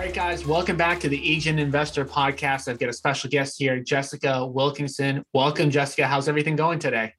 All right, guys, welcome back to the Agent Investor Podcast. I've got a special guest here, Jessica Wilkinson. Welcome, Jessica. How's everything going today?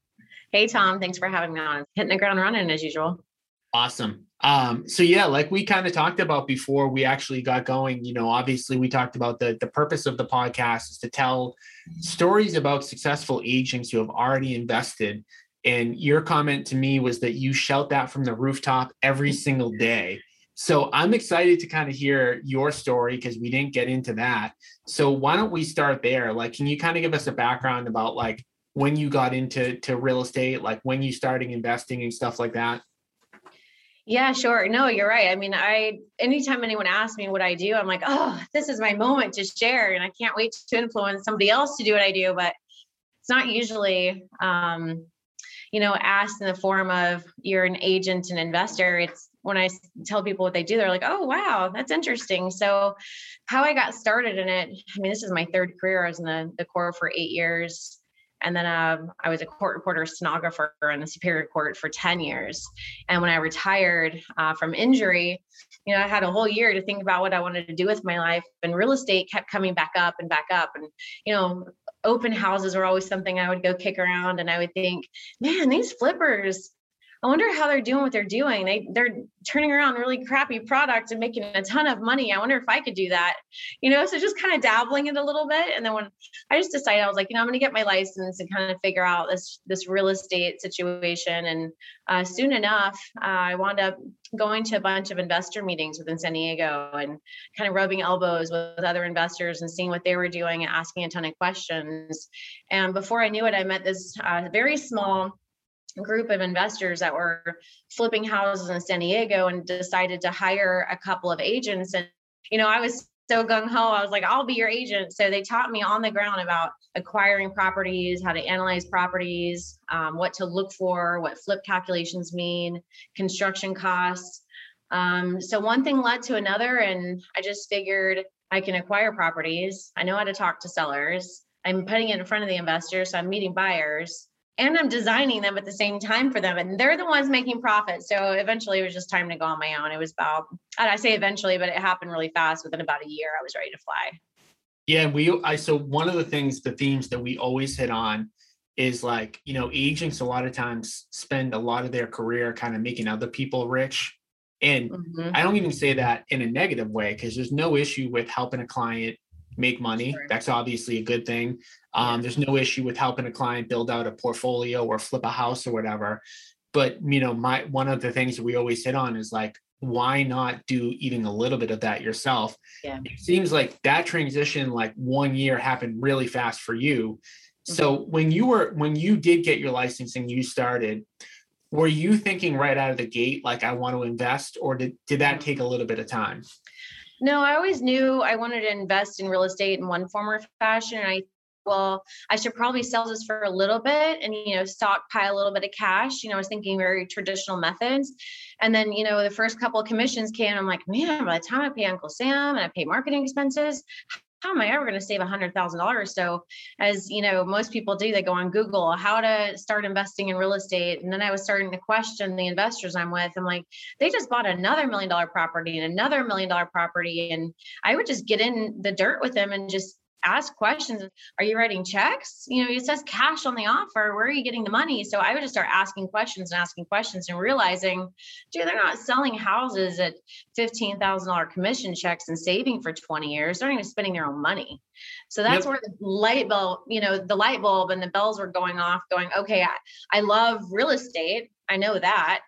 Hey, Tom. Thanks for having me on. Hitting the ground running as usual. Awesome. Um, so yeah, like we kind of talked about before we actually got going, you know, obviously we talked about the the purpose of the podcast is to tell stories about successful agents who have already invested. And your comment to me was that you shout that from the rooftop every single day. So I'm excited to kind of hear your story because we didn't get into that. So why don't we start there? Like, can you kind of give us a background about like when you got into to real estate, like when you started investing and stuff like that? Yeah, sure. No, you're right. I mean, I anytime anyone asks me what I do, I'm like, oh, this is my moment to share, and I can't wait to influence somebody else to do what I do. But it's not usually, um, you know, asked in the form of you're an agent and investor. It's when I tell people what they do, they're like, oh, wow, that's interesting. So, how I got started in it, I mean, this is my third career. I was in the, the Corps for eight years. And then um, I was a court reporter, stenographer in the Superior Court for 10 years. And when I retired uh, from injury, you know, I had a whole year to think about what I wanted to do with my life. And real estate kept coming back up and back up. And, you know, open houses were always something I would go kick around. And I would think, man, these flippers, I wonder how they're doing what they're doing. They they're turning around really crappy products and making a ton of money. I wonder if I could do that. You know, so just kind of dabbling it a little bit. And then when I just decided I was like, you know, I'm to get my license and kind of figure out this this real estate situation. And uh, soon enough, uh, I wound up going to a bunch of investor meetings within San Diego and kind of rubbing elbows with other investors and seeing what they were doing and asking a ton of questions. And before I knew it, I met this uh, very small group of investors that were flipping houses in San Diego and decided to hire a couple of agents. And, you know, I was so gung ho. I was like, I'll be your agent. So they taught me on the ground about acquiring properties, how to analyze properties, um, what to look for, what flip calculations mean, construction costs. Um, so one thing led to another, and I just figured I can acquire properties. I know how to talk to sellers. I'm putting it in front of the investors, so I'm meeting buyers and I'm designing them at the same time for them. And they're the ones making profit. So eventually it was just time to go on my own. It was about, and I say eventually, but it happened really fast. Within about a year, I was ready to fly. Yeah, we I so one of the things, the themes that we always hit on is like, you know, agents a lot of times spend a lot of their career kind of making other people rich. And mm-hmm. I don't even say that in a negative way because there's no issue with helping a client make money. Sure. That's obviously a good thing. Um, there's no issue with helping a client build out a portfolio or flip a house or whatever. But you know, my one of the things that we always hit on is like, why not do even a little bit of that yourself? Yeah. It seems like that transition, like one year, happened really fast for you. Mm-hmm. So when you were when you did get your licensing, you started. Were you thinking right out of the gate, like I want to invest, or did, did that take a little bit of time? No, I always knew I wanted to invest in real estate in one form or fashion. And I well, I should probably sell this for a little bit and, you know, stockpile a little bit of cash. You know, I was thinking very traditional methods. And then, you know, the first couple of commissions came, I'm like, man, by the time I pay Uncle Sam and I pay marketing expenses, how am I ever going to save a hundred thousand dollars? So as you know, most people do, they go on Google, how to start investing in real estate. And then I was starting to question the investors I'm with. I'm like, they just bought another million dollar property and another million dollar property. And I would just get in the dirt with them and just ask questions. Are you writing checks? You know, it says cash on the offer. Where are you getting the money? So I would just start asking questions and asking questions and realizing, dude, they're not selling houses at $15,000 commission checks and saving for 20 years. They're not even spending their own money. So that's yep. where the light bulb, you know, the light bulb and the bells were going off, going, okay, I, I love real estate. I know that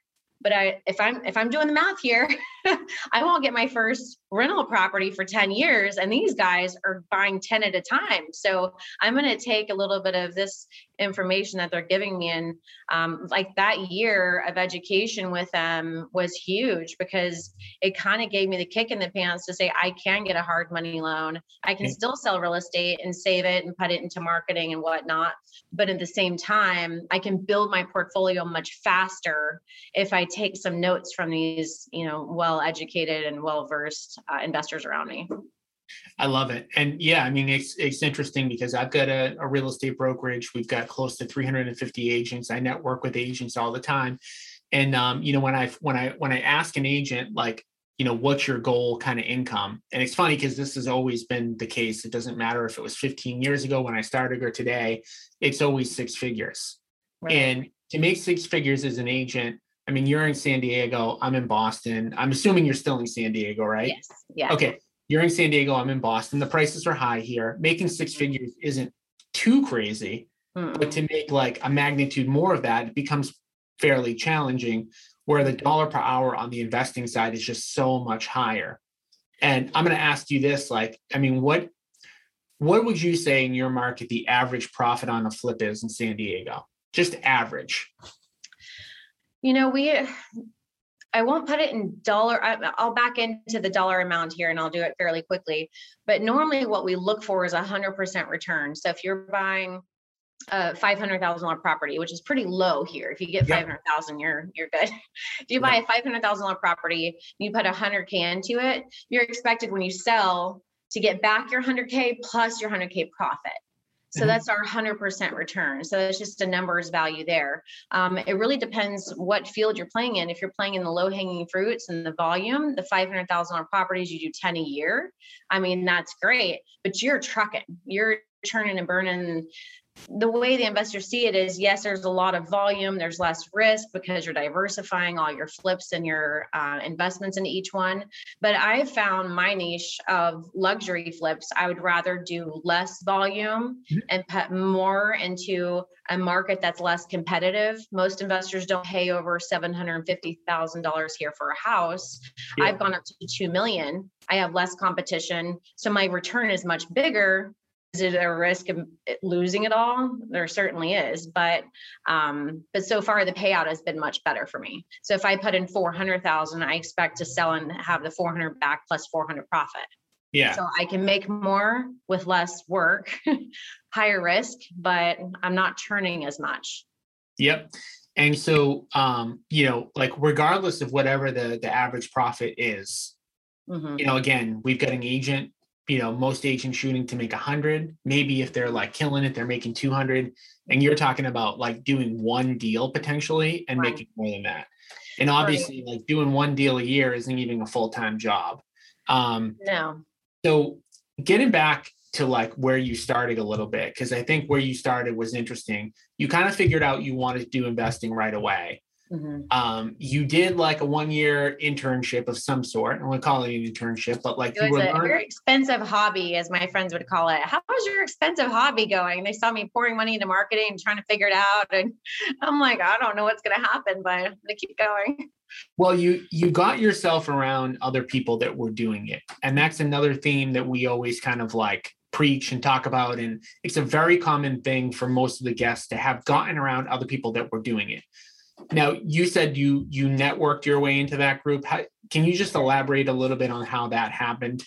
but I if I'm if I'm doing the math here, I won't get my first rental property for 10 years and these guys are buying 10 at a time. So I'm going to take a little bit of this information that they're giving me and um, like that year of education with them was huge because it kind of gave me the kick in the pants to say i can get a hard money loan. I can still sell real estate and save it and put it into marketing and whatnot but at the same time i can build my portfolio much faster if i take some notes from these you know well educated and well versed uh, investors around me I love it. And yeah, I mean, it's, it's interesting because I've got a, a real estate brokerage. We've got close to 350 agents. I network with agents all the time. And, um, you know, when I, when I, when I ask an agent, like, you know, what's your goal kind of income? And it's funny because this has always been the case. It doesn't matter if it was 15 years ago when I started or today, it's always six figures. Right. And to make six figures as an agent, I mean, you're in San Diego. I'm in Boston. I'm assuming you're still in San Diego, right? Yes. Yeah. Okay you're in San Diego, I'm in Boston. The prices are high here. Making six figures isn't too crazy, mm but to make like a magnitude more of that, it becomes fairly challenging. Where the dollar per hour on the investing side is just so much higher. And I'm going to ask you this: like, I mean, what what would you say in your market the average profit on a flip is in San Diego? Just average. You know, we I won't put it in dollar. I, will back into the dollar amount here and I'll do it fairly quickly. But normally, what we look for is a 100% return. So if you're buying uh, a $500,000 property, which is pretty low here. If you get yep. 500,000, you're you're good. if you buy a $500,000 property, you put 100k into it, you're expected when you sell to get back your 100k plus your 100k profit. So mm-hmm. that's our 100% return. So it's just a numbers value there. Um, it really depends what field you're playing in. If you're playing in the low hanging fruits and the volume, the $500,000 properties, you do 10 a year. I mean, that's great, but you're trucking, you're turning and burning the way the investors see it is yes there's a lot of volume there's less risk because you're diversifying all your flips and your uh, investments into each one. But i've found my niche of luxury flips i would rather do less volume mm-hmm. and put more into a market that's less competitive. Most investors don't pay over $750000 here for a house. Yeah. i've gone up to 2 million. I have less competition so my return is much bigger it a risk of losing it all? There certainly is, but um, but so far the payout has been much better for me. So if I put in four hundred thousand, I expect to sell and have the four hundred back plus four hundred profit. Yeah. So I can make more with less work, higher risk, but I'm not turning as much. Yep. And so, um, you know, like regardless of whatever the the average profit is, mm-hmm. you know, again, we've got an agent you know most agents shooting to make 100 maybe if they're like killing it they're making 200 and you're talking about like doing one deal potentially and right. making more than that. And obviously right. like doing one deal a year isn't even a full-time job. Um no. so getting back to like where you started a little bit because i think where you started was interesting. You kind of figured out you wanted to do investing right away Mm-hmm. Um, you did like a one year internship of some sort. I won't call it an internship, but like it was a learning- very expensive hobby, as my friends would call it. How was your expensive hobby going? They saw me pouring money into marketing and trying to figure it out, and I'm like, I don't know what's going to happen, but I'm going to keep going. Well, you you got yourself around other people that were doing it, and that's another theme that we always kind of like preach and talk about and it's a very common thing for most of the guests to have gotten around other people that were doing it now you said you you networked your way into that group. How, can you just elaborate a little bit on how that happened?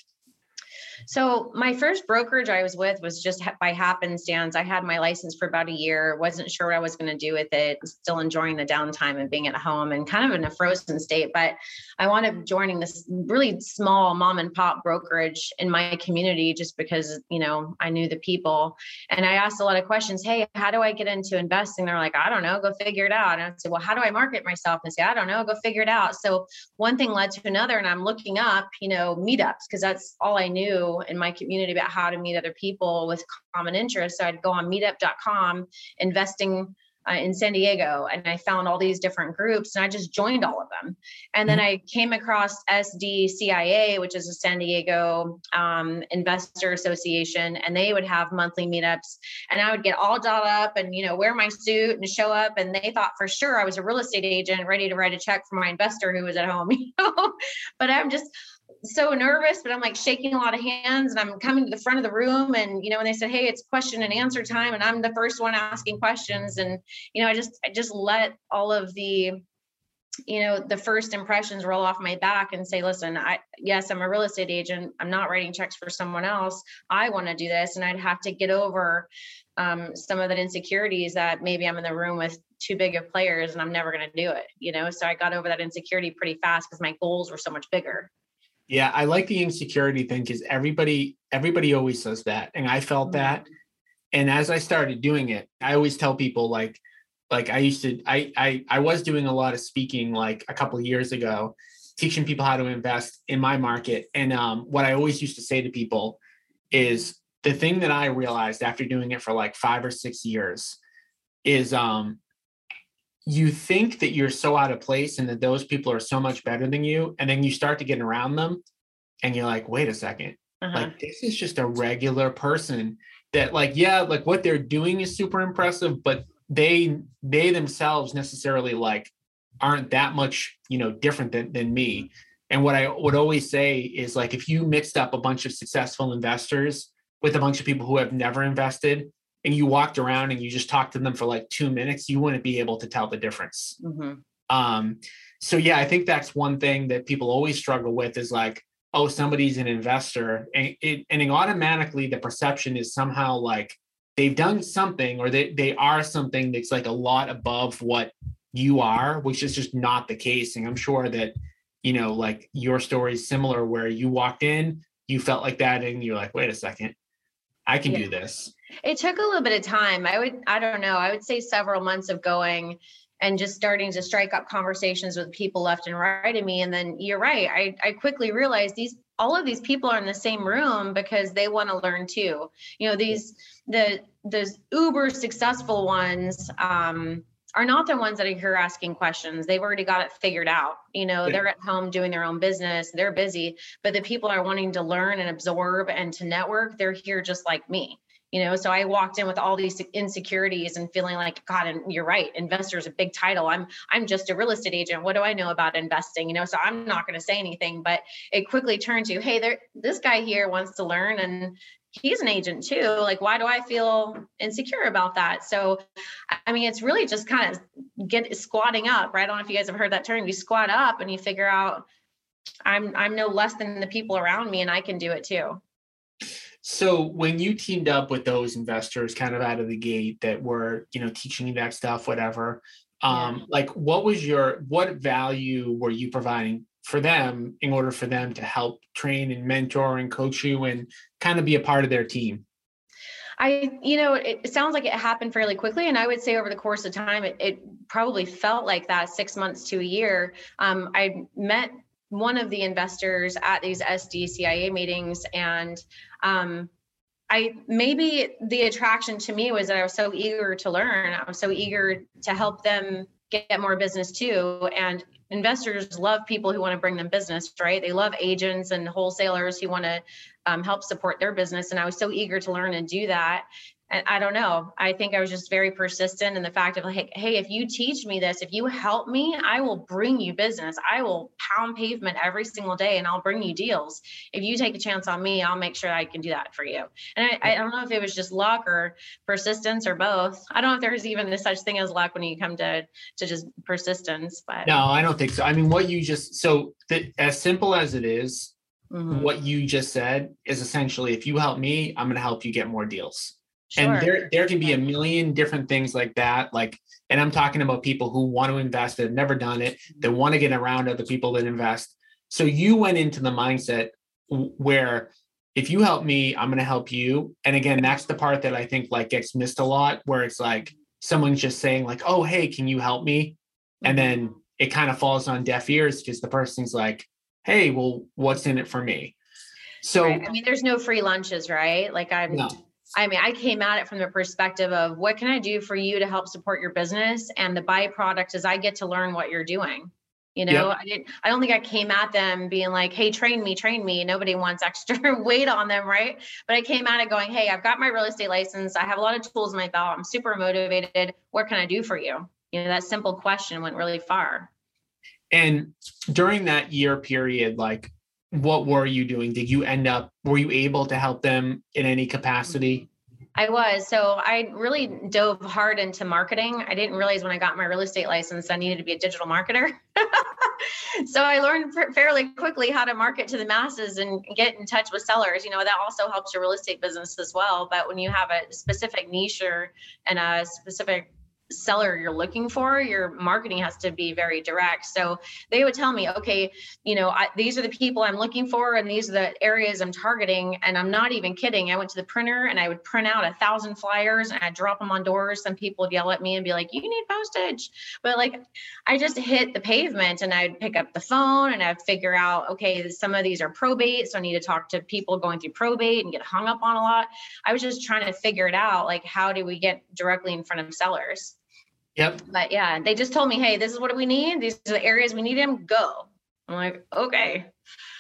So my first brokerage I was with was just by happenstance. I had my license for about a year, wasn't sure what I was going to do with it, still enjoying the downtime and being at home and kind of in a frozen state. But I wound up joining this really small mom and pop brokerage in my community just because, you know, I knew the people. And I asked a lot of questions. Hey, how do I get into investing? They're like, I don't know, go figure it out. And I said, Well, how do I market myself? And say, I don't know, go figure it out. So one thing led to another. And I'm looking up, you know, meetups because that's all I knew in my community about how to meet other people with common interests. So I'd go on meetup.com, investing uh, in San Diego, and I found all these different groups, and I just joined all of them. And then mm-hmm. I came across SDCIA, which is a San Diego um, Investor Association, and they would have monthly meetups. And I would get all dolled up and you know wear my suit and show up, and they thought for sure I was a real estate agent ready to write a check for my investor who was at home. You know, but I'm just so nervous, but I'm like shaking a lot of hands and I'm coming to the front of the room. And, you know, when they said, Hey, it's question and answer time. And I'm the first one asking questions. And, you know, I just, I just let all of the, you know, the first impressions roll off my back and say, listen, I, yes, I'm a real estate agent. I'm not writing checks for someone else. I want to do this. And I'd have to get over um, some of the insecurities that maybe I'm in the room with too big of players and I'm never going to do it, you know? So I got over that insecurity pretty fast because my goals were so much bigger. Yeah, I like the insecurity thing because everybody everybody always says that, and I felt mm-hmm. that. And as I started doing it, I always tell people like, like I used to, I I I was doing a lot of speaking like a couple years ago, teaching people how to invest in my market. And um, what I always used to say to people is the thing that I realized after doing it for like five or six years is um you think that you're so out of place and that those people are so much better than you and then you start to get around them and you're like wait a 2nd uh-huh. like this is just a regular person that like yeah like what they're doing is super impressive but they they themselves necessarily like aren't that much you know different than, than me and what i would always say is like if you mixed up a bunch of successful investors with a bunch of people who have never invested and you walked around and you just talked to them for like two minutes, you wouldn't be able to tell the difference. Mm-hmm. Um, so yeah, I think that's one thing that people always struggle with is like, oh, somebody's an investor, and it and automatically the perception is somehow like they've done something or they they are something that's like a lot above what you are, which is just not the case. And I'm sure that you know, like your story is similar where you walked in, you felt like that, and you're like, wait a second, I can yeah. do this. It took a little bit of time. I would, I don't know, I would say several months of going and just starting to strike up conversations with people left and right of me. And then you're right. I, I quickly realized these all of these people are in the same room because they want to learn too. You know, these the the uber successful ones um are not the ones that are here asking questions. They've already got it figured out. You know, yeah. they're at home doing their own business, they're busy, but the people are wanting to learn and absorb and to network, they're here just like me. You know so i walked in with all these insecurities and feeling like god and you're right. Investor is a big title. I'm i'm just a real estate agent. What do i know about investing? You know so i'm not going to say anything but it quickly turned to hey there this guy here wants to learn and he's an agent too. Like why do i feel insecure about that? So i mean it's really just kind of get squatting up right? I don't know if you guys have heard that term. You squat up and you figure out i'm i'm no less than the people around me and i can do it too. So when you teamed up with those investors kind of out of the gate that were, you know, teaching you that stuff, whatever, um, yeah. like what was your what value were you providing for them in order for them to help train and mentor and coach you and kind of be a part of their team? I, you know, it sounds like it happened fairly quickly. And I would say over the course of time, it, it probably felt like that six months to a year. Um, I met one of the investors at these SDCIA meetings and um, I maybe the attraction to me was that I was so eager to learn. I was so eager to help them get more business too. And investors love people who want to bring them business, right? They love agents and wholesalers who want to um, help support their business. And I was so eager to learn and do that and I don't know. I think I was just very persistent in the fact of like, hey, if you teach me this, if you help me, I will bring you business. I will pound pavement every single day and I'll bring you deals. If you take a chance on me, I'll make sure I can do that for you. And I, I don't know if it was just luck or persistence or both. I don't know if there's even a such thing as luck when you come to to just persistence. But no, I don't think so. I mean, what you just so as simple as it is, mm-hmm. what you just said is essentially if you help me, I'm going to help you get more deals. Sure. And there there can be a million different things like that. Like, and I'm talking about people who want to invest that have never done it, that want to get around other people that invest. So you went into the mindset where if you help me, I'm going to help you. And again, that's the part that I think like gets missed a lot, where it's like someone's just saying like, "Oh, hey, can you help me?" And mm-hmm. then it kind of falls on deaf ears because the person's like, "Hey, well, what's in it for me?" So right. I mean, there's no free lunches, right? Like I'm no. I mean, I came at it from the perspective of what can I do for you to help support your business? And the byproduct is I get to learn what you're doing. You know, yep. I didn't I don't think I came at them being like, hey, train me, train me. Nobody wants extra weight on them, right? But I came at it going, hey, I've got my real estate license. I have a lot of tools in my belt. I'm super motivated. What can I do for you? You know, that simple question went really far. And during that year period, like what were you doing? Did you end up, were you able to help them in any capacity? Mm-hmm. I was. So I really dove hard into marketing. I didn't realize when I got my real estate license, I needed to be a digital marketer. so I learned fairly quickly how to market to the masses and get in touch with sellers. You know, that also helps your real estate business as well. But when you have a specific niche or and a specific seller you're looking for your marketing has to be very direct. So they would tell me okay you know I, these are the people i'm looking for and these are the areas i'm targeting and i'm not even kidding. I went to the printer and i would print out a thousand flyers and i'd drop them on doors. Some people would yell at me and be like you need postage. But like i just hit the pavement and i'd pick up the phone and i'd figure out okay some of these are probate so i need to talk to people going through probate and get hung up on a lot. I was just trying to figure it out like how do we get directly in front of sellers Yep. But yeah, they just told me, hey, this is what we need. These are the areas we need him. Go. I'm like, okay.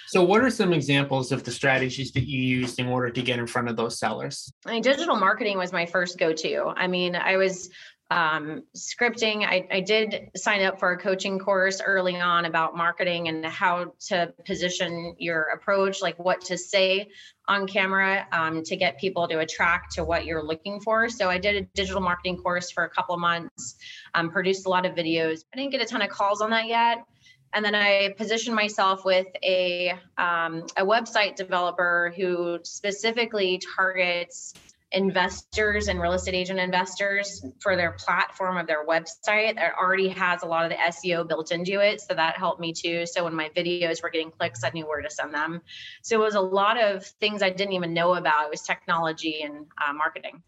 So, what are some examples of the strategies that you used in order to get in front of those sellers? I mean, digital marketing was my first go to. I mean, I was um, scripting. I, I did sign up for a coaching course early on about marketing and how to position your approach, like what to say on camera um, to get people to attract to what you're looking for. So I did a digital marketing course for a couple of months, um, produced a lot of videos. I didn't get a ton of calls on that yet. And then I positioned myself with a um, a website developer who specifically targets investors and real estate agent investors for their platform of their website that already has a lot of the SEO built into it. So that helped me too. So when my videos were getting clicks, I knew where to send them. So it was a lot of things I didn't even know about. It was technology and uh, marketing.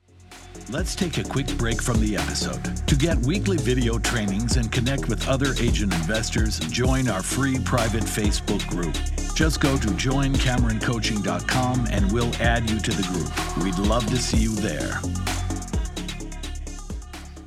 Let's take a quick break from the episode. To get weekly video trainings and connect with other agent investors, join our free private Facebook group. Just go to joincameroncoaching.com and we'll add you to the group. We'd love to see you there.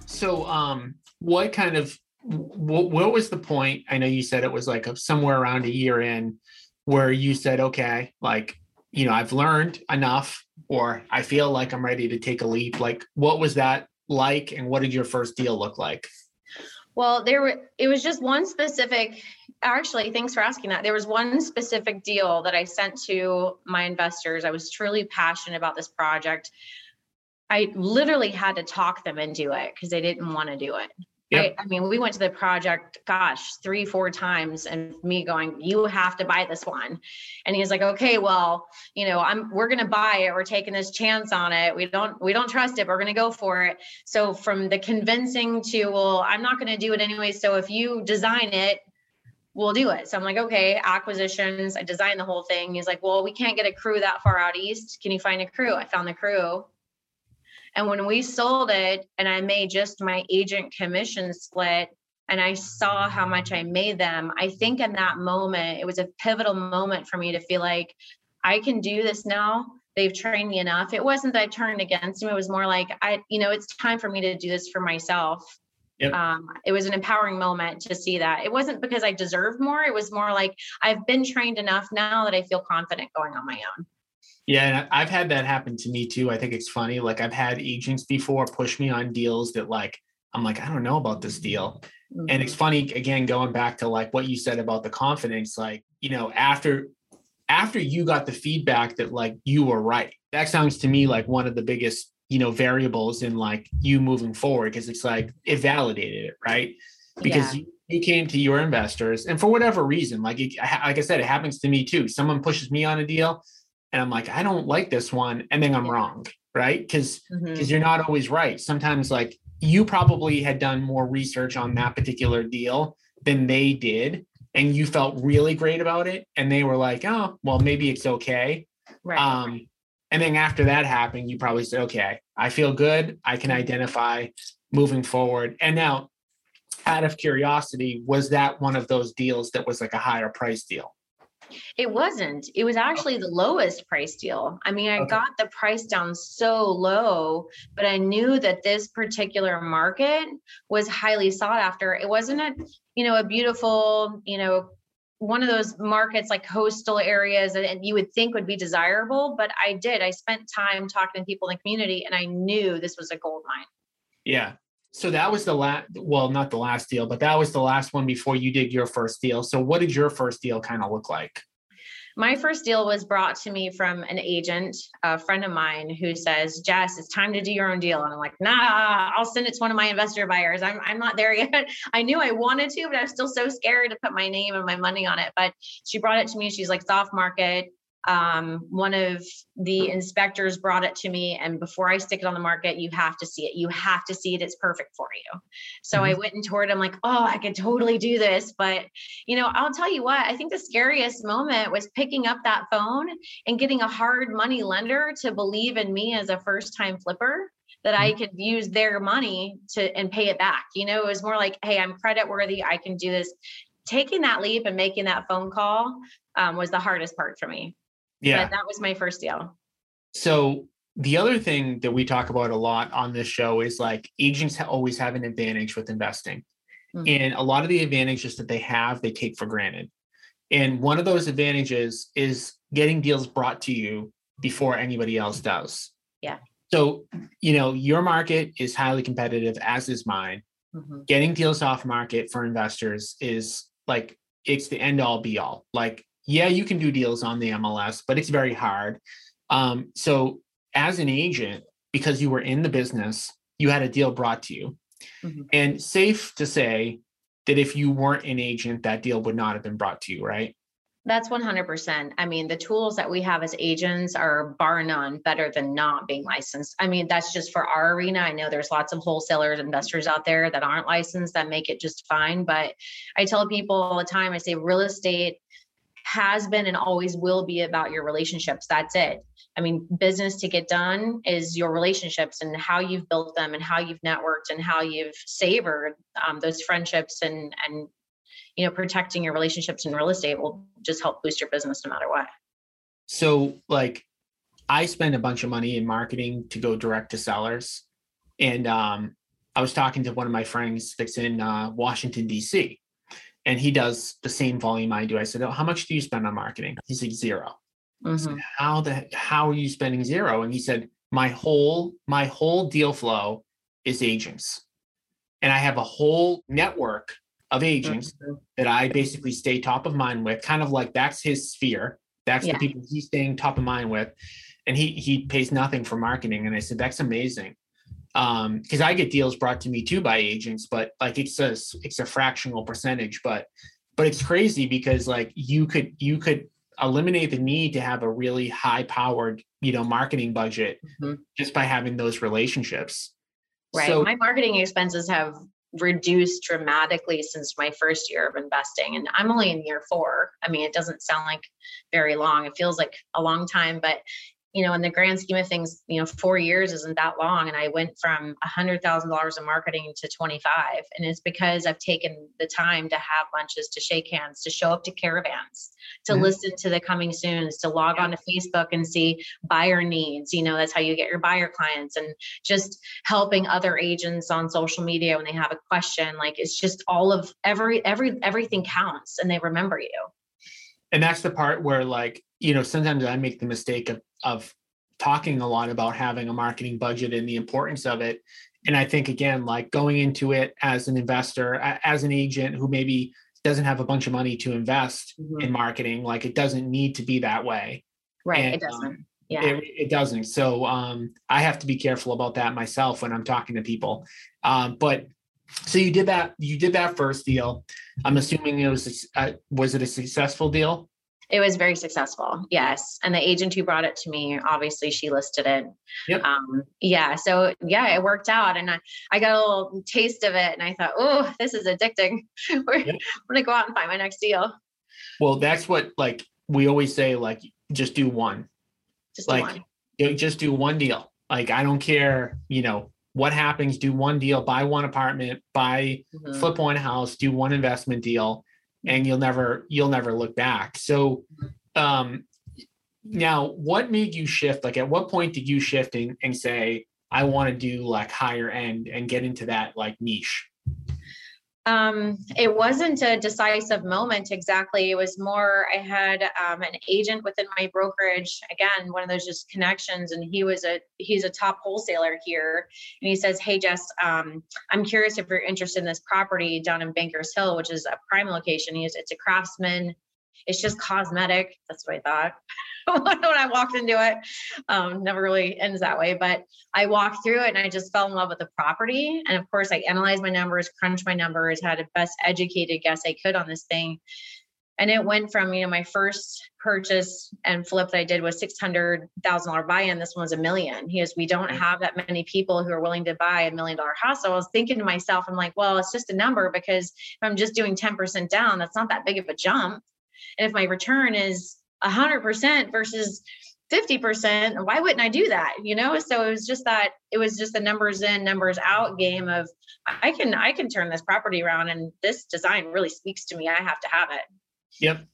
So, um, what kind of what, what was the point? I know you said it was like a, somewhere around a year in where you said, okay, like, you know, I've learned enough or I feel like I'm ready to take a leap. Like, what was that like, and what did your first deal look like? Well, there were, it was just one specific. Actually, thanks for asking that. There was one specific deal that I sent to my investors. I was truly passionate about this project. I literally had to talk them into it because they didn't want to do it. Yep. I, I, mean, we went to the project, gosh, three, four times, and me going, "You have to buy this one," and he's like, "Okay, well, you know, I'm we're gonna buy it. We're taking this chance on it. We don't we don't trust it. We're gonna go for it." So from the convincing to, well, I'm not gonna do it anyway. So if you design it, we'll do it. So I'm like, okay, acquisitions. I designed the whole thing. He's like, well, we can't get a crew that far out east. Can you find a crew? I found the crew. And when we sold it and I made just my agent commission split and I saw how much I made them, I think in that moment, it was a pivotal moment for me to feel like I can do this now. They've trained me enough. It wasn't that I turned against them. It was more like I, you know, it's time for me to do this for myself. Yep. Um, it was an empowering moment to see that. It wasn't because I deserved more. It was more like I've been trained enough now that I feel confident going on my own. Yeah, and I've had that happen to me too. I think it's funny. Like I've had agents before push me on deals that like I'm like I don't know about this deal. Mm-hmm. And it's mm-hmm. funny again going back to like what you said about the confidence like, you know, after after you got the feedback that like you were right. That sounds to me like one of the biggest, you know, variables in like you moving forward because it's like it validated it, right? Because yeah. you, you came to your investors and for whatever reason, like it, like I said, it happens to me too. Someone pushes me on a deal and I'm like, I don't like this one, and then I'm wrong, right? Because because mm-hmm. you're not always right. Sometimes like you probably had done more research on that particular deal than they did, and you felt really great about it, and they were like, oh, well, maybe it's okay. Right. Um, and then after that happened, you probably said, okay, I feel good. I can identify moving forward. And now, out of curiosity, was that one of those deals that was like a higher price deal? It wasn't. It was actually the lowest price deal. I mean, I okay. got the price down so low, but I knew that this particular market was highly sought after. It wasn't a, you know, a beautiful, you know, one of those markets like coastal areas that you would think would be desirable, but I did. I spent time talking to people in the community and I knew this was a gold mine. Yeah. So that was the last, well, not the last deal, but that was the last one before you did your first deal. So what did your first deal kind of look like? My first deal was brought to me from an agent, a friend of mine who says, Jess, it's time to do your own deal. And I'm like, nah, I'll send it to one of my investor buyers. I'm, I'm not there yet. I knew I wanted to, but I was still so scared to put my name and my money on it. But she brought it to me. She's like, soft market um, one of the inspectors brought it to me and before i stick it on the market you have to see it you have to see it it's perfect for you so mm-hmm. i went and toured i'm like oh i could totally do this but you know i'll tell you what i think the scariest moment was picking up that phone and getting a hard money lender to believe in me as a first time flipper that I mm-hmm. could use their money to and pay it back. You know, it was more like, hey, I'm credit worthy. I can do this. Taking that leap and making that phone call um, was the hardest part for me. Yeah. But that was my first deal. So the other thing that we talk about a lot on this show is like agents always have an advantage with investing. Mm-hmm. And a lot of the advantages that they have, they take for granted. And one of those advantages is getting deals brought to you before anybody else does. Yeah. So, you know, your market is highly competitive, as is mine. Mm-hmm. Getting deals off market for investors is like, it's the end all be all. Like, yeah, you can do deals on the MLS, but it's very hard. Um, so as an agent, because you were in the business, you had a deal brought to you. Mm-hmm. And safe to say that if you weren't an agent, that deal would not have been brought to you, right? That's 100%. I mean, the tools that we have as agents are bar none better than not being licensed. I mean, that's just for our arena. I know there's lots of wholesalers, investors out there that aren't licensed that make it just fine. But I tell people all the time, I say real estate has been and always will be about your relationships. That's it. I mean, business to get done is your relationships and how you've built them and how you've networked and how you've savored um, those friendships and and you know protecting your relationships in real estate will just help boost your business no matter what. So, like, I spend a bunch of money in marketing to go direct to sellers, and um, I was talking to one of my friends that's in uh, Washington D.C and he does the same volume I do. I said, "Oh, how much do you spend on marketing?" He's like 0 mm-hmm. said, how the how are you spending zero? And he said, "My whole my whole deal flow is agents, and I have a whole network of agents mm-hmm. that I basically stay top of mind with. Kind of like that's his sphere. That's yeah. the people he's staying top of mind with." And he he pays nothing for marketing. And I said, "That's amazing." Um because i get deals brought to me too by agents but like it's a it's a fractional percentage but but it's crazy because like you could you could eliminate the need to have a really high powered you know marketing budget mm-hmm. just by having those relationships. Right. So, my marketing expenses have reduced dramatically since my first year of investing and i'm only in year four. I mean it doesn't sound like very long. It feels like a long time but you know, in the grand scheme of things, you know, four years isn't that long. And I went from a hundred thousand dollars in marketing to 25. And it's because I've taken the time to have lunches, to shake hands, to show up to caravans, to mm-hmm. listen to the coming soons, to log on to Facebook and see buyer needs. You know, that's how you get your buyer clients and just helping other agents on social media when they have a question. Like it's just all of every every everything counts and they remember you. And that's the part where like, you know, sometimes I make the mistake of of talking a lot about having a marketing budget and the importance of it. And I think again, like going into it as an investor, as an agent who maybe doesn't have a bunch of money to invest mm-hmm. in marketing, like it doesn't need to be that way. Right. And, it doesn't. Um, yeah. It, it, doesn't. So um, I have to be careful about that myself when I'm talking to people. Um, but so you did that. You did that first deal. I'm assuming it was. Uh, was it a successful deal? It was very successful. Yes. And the agent who brought it to me, obviously she listed it. Yep. Um, yeah. So yeah, it worked out and I, I got a little taste of it and I thought, oh, this is addicting. We're, yep. I'm going to go out and find my next deal. Well, that's what like we always say, like just do one. Just like one. You know, just do one deal. Like I don't care, you know, what happens, do one deal, buy one apartment, buy mm-hmm. flip one house, do one investment deal and you'll never you'll never look back. So um now what made you shift? Like at what point did you shift and, and say i want to do like higher end and get into that like niche um, it wasn't a decisive moment exactly. It was more, I had um, an agent within my brokerage, again, one of those just connections, and he was a he's a top wholesaler here. And he says, Hey Jess, um, I'm curious if you're interested in this property down in Bankers Hill, which is a prime location. He's it's a craftsman it's just cosmetic. That's what I thought when I walked into it. Um, never really ends that way, but I walked through it and I just fell in love with the property. And of course, I analyzed my numbers, crunched my numbers, had a best educated guess I could on this thing. And it went from, you know, my first purchase and flip that I did was six hundred thousand dollar buy-in. This one was a million. He goes, we don't have that many people who are willing to buy a million dollar house. So I was thinking to myself, I'm like, well, it's just a number because if I'm just doing 10% down, that's not that big of a jump. And if my return is 100% versus 50%, why wouldn't I do that? You know, so it was just that it was just the numbers in, numbers out game of I can I can turn this property around and this design really speaks to me. I have to have it. Yep.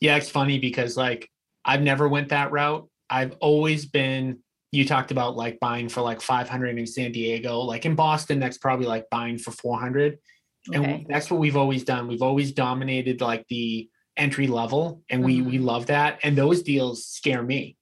Yeah, it's funny because like I've never went that route. I've always been you talked about like buying for like 500 in San Diego, like in Boston that's probably like buying for 400. Okay. And that's what we've always done. We've always dominated like the entry level and we mm-hmm. we love that and those deals scare me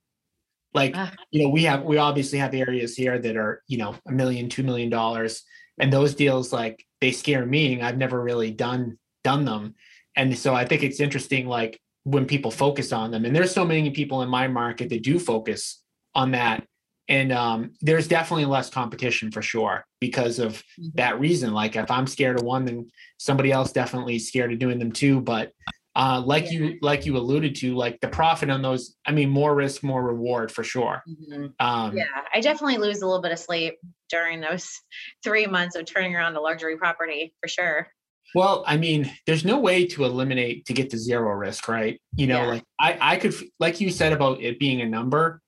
like ah. you know we have we obviously have areas here that are you know a million two million dollars and those deals like they scare me i've never really done done them and so i think it's interesting like when people focus on them and there's so many people in my market that do focus on that and um, there's definitely less competition for sure because of mm-hmm. that reason like if i'm scared of one then somebody else definitely scared of doing them too but uh, like yeah. you like you alluded to like the profit on those i mean more risk more reward for sure mm-hmm. um, yeah i definitely lose a little bit of sleep during those three months of turning around a luxury property for sure well i mean there's no way to eliminate to get to zero risk right you know yeah. like i i could like you said about it being a number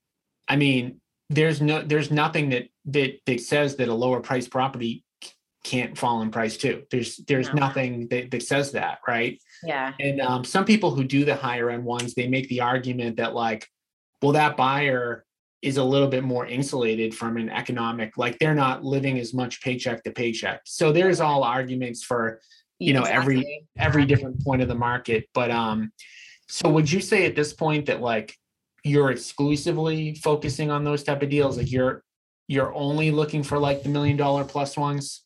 i mean there's no there's nothing that that that says that a lower price property can't fall in price too. There's there's no. nothing that, that says that, right? Yeah. And um, some people who do the higher end ones, they make the argument that like, well, that buyer is a little bit more insulated from an economic, like they're not living as much paycheck to paycheck. So there's all arguments for, you know, exactly. every every different point of the market. But um, so would you say at this point that like you're exclusively focusing on those type of deals? Like you're you're only looking for like the million dollar plus ones?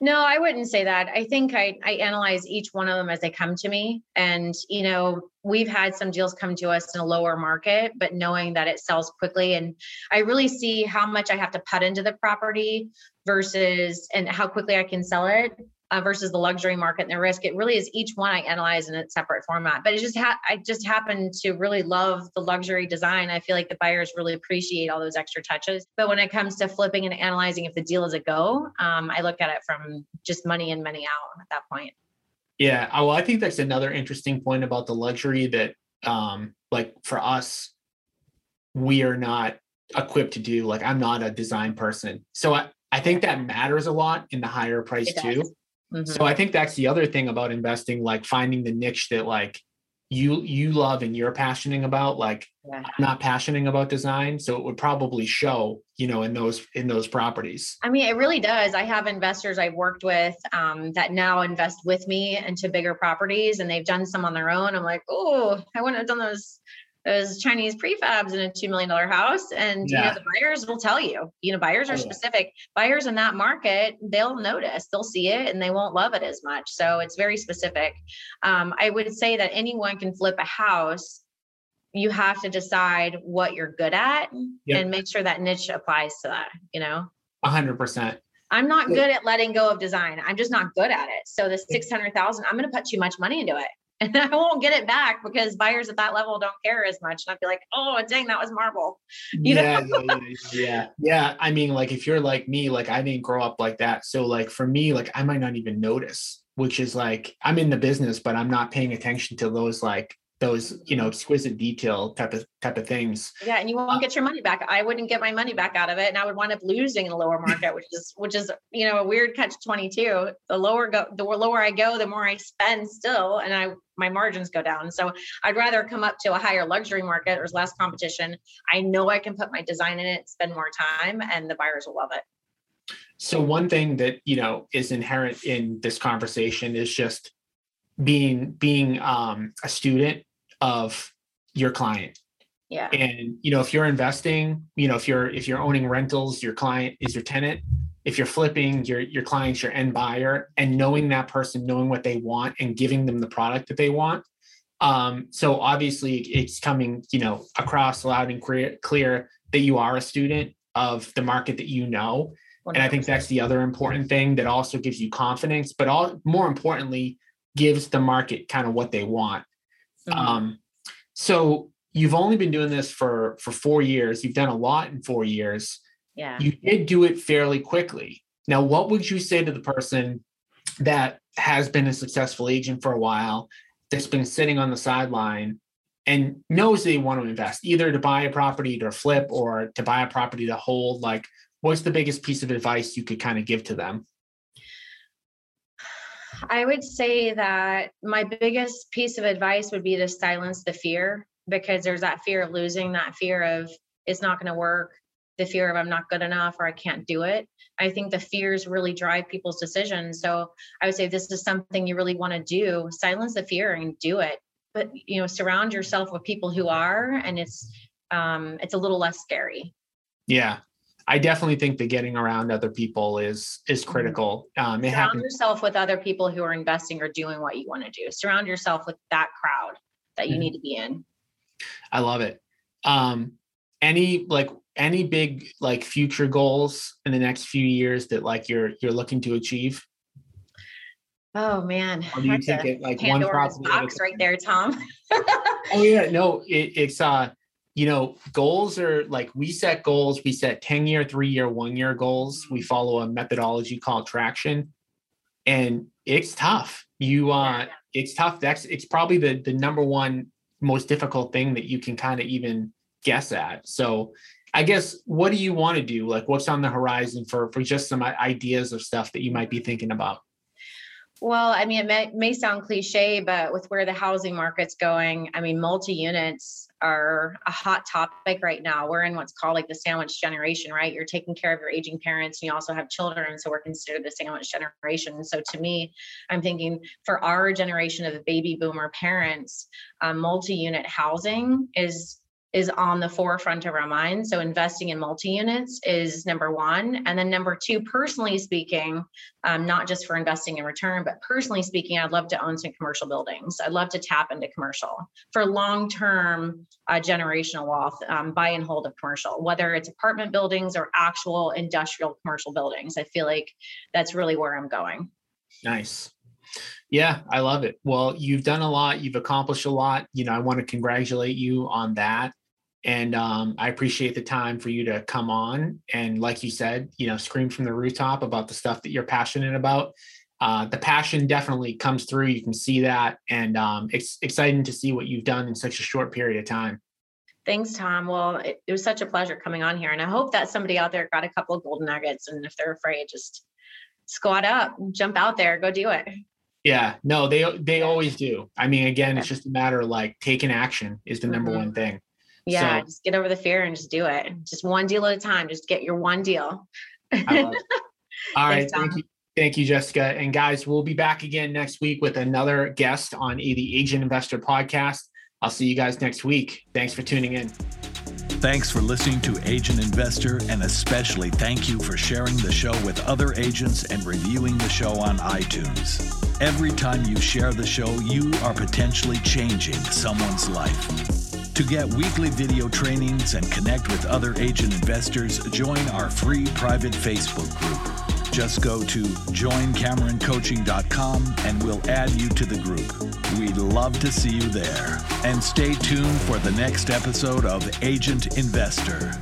No, I wouldn't say that. I think I, I analyze each one of them as they come to me. And, you know, we've had some deals come to us in a lower market, but knowing that it sells quickly. And I really see how much I have to put into the property versus and how quickly I can sell it uh, versus the luxury market and the risk. It really is each one I analyze in a separate format. But it just ha- I just happen to really love the luxury design. I feel like the buyers really appreciate all those extra touches. But when it comes to flipping and analyzing if the deal is a go, um, I look at it from just money in, money out at that point. Yeah, well, I think that's another interesting point about the luxury that, um, like for us, we are not equipped to do. Like, I'm not a design person, so I I think that matters a lot in the higher price too. Mm-hmm. So I think that's the other thing about investing, like finding the niche that like you you love and you're passionate about. Like yeah. I'm not passionate about design, so it would probably show, you know, in those in those properties. I mean, it really does. I have investors I've worked with um, that now invest with me into bigger properties, and they've done some on their own. I'm like, oh, I wouldn't have done those those Chinese prefabs in a $2 million house. And yeah. you know, the buyers will tell you, you know, buyers are oh, specific. Buyers in that market, they'll notice, they'll see it and they won't love it as much. So it's very specific. Um, I would say that anyone can flip a house. You have to decide what you're good at yep. and make sure that niche applies to that, you know? A hundred percent. I'm not good at letting go of design. I'm just not good at it. So the 600,000, I'm going to put too much money into it and I won't get it back because buyers at that level don't care as much. And I'd be like, oh, dang, that was marble. You yeah, know? yeah, yeah, yeah. I mean, like if you're like me, like I didn't grow up like that. So like for me, like I might not even notice, which is like I'm in the business, but I'm not paying attention to those like those you know exquisite detail type of type of things. Yeah and you won't get your money back. I wouldn't get my money back out of it and i would wind up losing in the lower market which is which is you know a weird catch 22 the lower go the lower i go the more i spend still and i my margins go down. So i'd rather come up to a higher luxury market there's less competition. I know i can put my design in it spend more time and the buyers will love it. So one thing that you know is inherent in this conversation is just being being um, a student of your client. Yeah. And you know, if you're investing, you know, if you're if you're owning rentals, your client is your tenant. If you're flipping, your your client's your end buyer, and knowing that person, knowing what they want, and giving them the product that they want, Um, so obviously it's coming, you know, across loud and clear, clear that you are a student of the market that you know. 100%. And I think that's the other important thing that also gives you confidence, but all more importantly, gives the market kind of what they want. Mm-hmm. Um, so you've only been doing this for for four years. You've done a lot in four years. Yeah. You did do it fairly quickly. Now, what would you say to the person that has been a successful agent for a while, that's been sitting on the sideline and knows they want to invest, either to buy a property to flip or to buy a property to hold? Like, what's the biggest piece of advice you could kind of give to them? I would say that my biggest piece of advice would be to silence the fear because there's that fear of losing, that fear of it's not going to work, the fear of I'm not good enough or I can't do it. I think the fears really drive people's decisions. So I would say this is something you really want to do, silence the fear and do it. But you know, surround yourself with people who are and it's um it's a little less scary. Yeah. I definitely think that getting around other people is is mm-hmm. critical. Um, Surround happens- yourself with other people who are investing or doing what you want to do. Surround yourself with that crowd that you mm-hmm. need to be in. I love it. Um, any like any big like future goals in the next few years that like you're you're looking to achieve? Oh man, or do you take it like one box right there, Tom? oh yeah, no, it, it's uh, you know, goals are like we set goals. We set ten year, three year, one year goals. We follow a methodology called traction, and it's tough. You uh, it's tough. That's it's probably the the number one most difficult thing that you can kind of even guess at. So I guess what do you want to do? Like what's on the horizon for for just some ideas of stuff that you might be thinking about? Well, I mean, it may, may sound cliche, but with where the housing market's going, I mean, multi units are a hot topic right now. We're in what's called like the sandwich generation, right? You're taking care of your aging parents and you also have children. So we're considered the sandwich generation. So to me, I'm thinking for our generation of baby boomer parents, um, multi unit housing is is on the forefront of our minds. So investing in multi-units is number one. And then number two, personally speaking, um, not just for investing in return, but personally speaking, I'd love to own some commercial buildings. I'd love to tap into commercial for long-term uh, generational wealth, um, buy and hold of commercial, whether it's apartment buildings or actual industrial commercial buildings. I feel like that's really where I'm going. Nice. Yeah, I love it. Well, you've done a lot, you've accomplished a lot. You know, I want to congratulate you on that and um, I appreciate the time for you to come on and, like you said, you know, scream from the rooftop about the stuff that you're passionate about. Uh, the passion definitely comes through. You can see that, and um, it's exciting to see what you've done in such a short period of time. Thanks, Tom. Well, it, it was such a pleasure coming on here, and I hope that somebody out there got a couple of golden nuggets. And if they're afraid, just squat up, jump out there, go do it. Yeah, no, they they always do. I mean, again, it's just a matter of like taking action is the number mm-hmm. one thing. Yeah, so, just get over the fear and just do it. Just one deal at a time. Just get your one deal. All right. Thank you. Thank you, Jessica. And guys, we'll be back again next week with another guest on the Agent Investor podcast. I'll see you guys next week. Thanks for tuning in. Thanks for listening to Agent Investor, and especially thank you for sharing the show with other agents and reviewing the show on iTunes. Every time you share the show, you are potentially changing someone's life. To get weekly video trainings and connect with other agent investors, join our free private Facebook group. Just go to joincameroncoaching.com and we'll add you to the group. We'd love to see you there. And stay tuned for the next episode of Agent Investor.